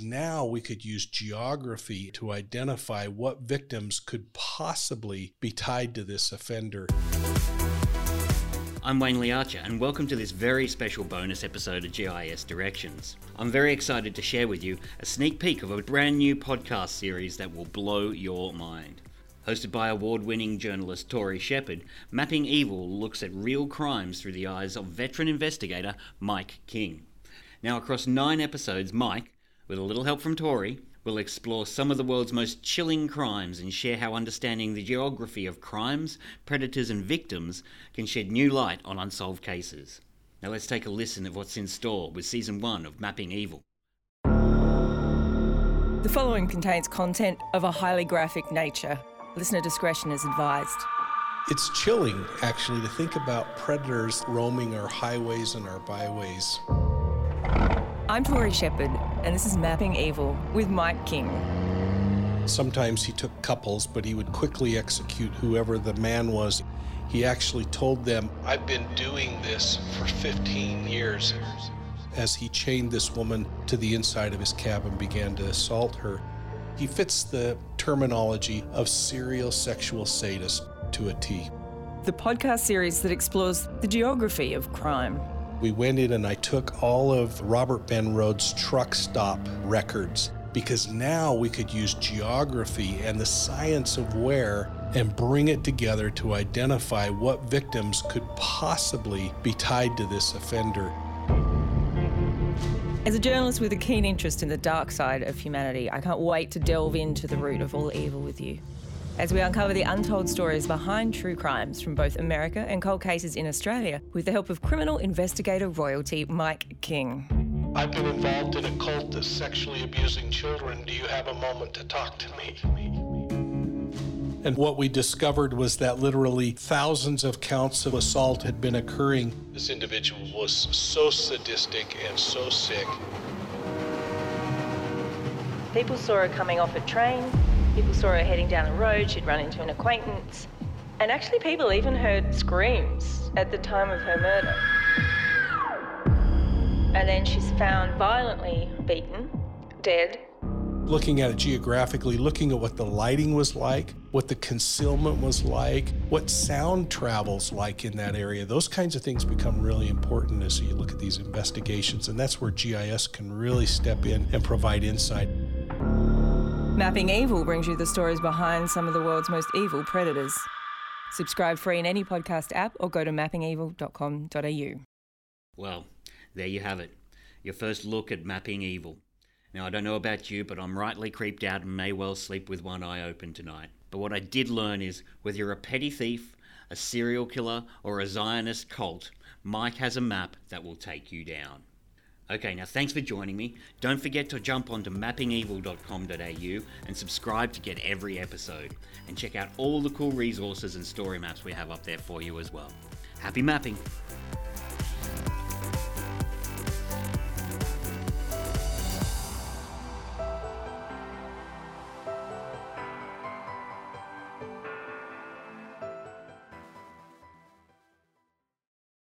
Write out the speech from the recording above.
Now we could use geography to identify what victims could possibly be tied to this offender. I'm Wayne Archer, and welcome to this very special bonus episode of GIS Directions. I'm very excited to share with you a sneak peek of a brand new podcast series that will blow your mind. Hosted by award winning journalist Tori Shepard, Mapping Evil looks at real crimes through the eyes of veteran investigator Mike King. Now, across nine episodes, Mike, with a little help from Tori, we'll explore some of the world's most chilling crimes and share how understanding the geography of crimes, predators, and victims can shed new light on unsolved cases. Now let's take a listen of what's in store with season one of Mapping Evil. The following contains content of a highly graphic nature. Listener discretion is advised. It's chilling, actually, to think about predators roaming our highways and our byways. I'm Tori Shepard, and this is Mapping Evil with Mike King. Sometimes he took couples, but he would quickly execute whoever the man was. He actually told them, I've been doing this for 15 years. As he chained this woman to the inside of his cab and began to assault her, he fits the terminology of serial sexual sadist to a T. The podcast series that explores the geography of crime. We went in and I took all of Robert Ben Rhoades's truck stop records because now we could use geography and the science of where and bring it together to identify what victims could possibly be tied to this offender. As a journalist with a keen interest in the dark side of humanity, I can't wait to delve into the root of all evil with you as we uncover the untold stories behind true crimes from both America and cold cases in Australia with the help of criminal investigator royalty Mike King. I've been involved in a cult that's sexually abusing children. Do you have a moment to talk to me? And what we discovered was that literally thousands of counts of assault had been occurring. This individual was so sadistic and so sick. People saw her coming off a train, People saw her heading down the road, she'd run into an acquaintance. And actually, people even heard screams at the time of her murder. And then she's found violently beaten, dead. Looking at it geographically, looking at what the lighting was like, what the concealment was like, what sound travels like in that area, those kinds of things become really important as you look at these investigations. And that's where GIS can really step in and provide insight. Mapping Evil brings you the stories behind some of the world's most evil predators. Subscribe free in any podcast app or go to mappingevil.com.au. Well, there you have it. Your first look at Mapping Evil. Now, I don't know about you, but I'm rightly creeped out and may well sleep with one eye open tonight. But what I did learn is whether you're a petty thief, a serial killer, or a Zionist cult, Mike has a map that will take you down. Okay, now thanks for joining me. Don't forget to jump onto mappingevil.com.au and subscribe to get every episode. And check out all the cool resources and story maps we have up there for you as well. Happy mapping!